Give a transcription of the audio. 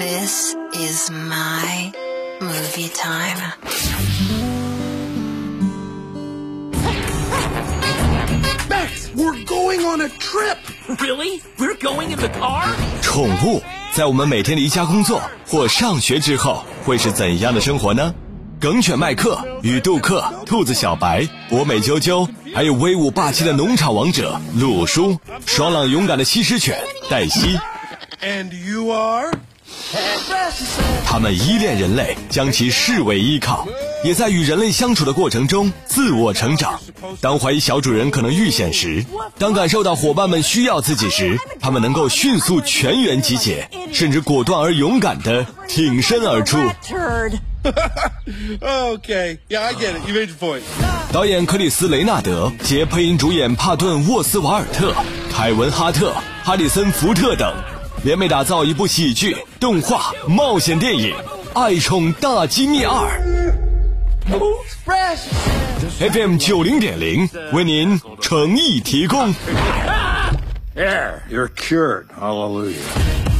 This is my movie time. Max, we're going on a trip. Really? We're going in the car? 宠物在我们每天离家工作或上学之后，会是怎样的生活呢？梗犬麦克与杜克、兔子小白、博美啾啾，还有威武霸气的农场王者鲁叔，爽朗勇敢的西施犬黛西，And you are? 他们依恋人类，将其视为依靠，也在与人类相处的过程中自我成长。当怀疑小主人可能遇险时，当感受到伙伴们需要自己时，他们能够迅速全员集结，甚至果断而勇敢地挺身而出。Okay. Yeah, I get it. You made your point. 导演克里斯·雷纳德携配音主演帕顿·沃斯瓦尔特、凯文·哈特、哈里森·福特等，联袂打造一部喜剧、动画、冒险电影《爱宠大机密二》。FM 九零点零为您诚意提供。There, you're cured. Hallelujah.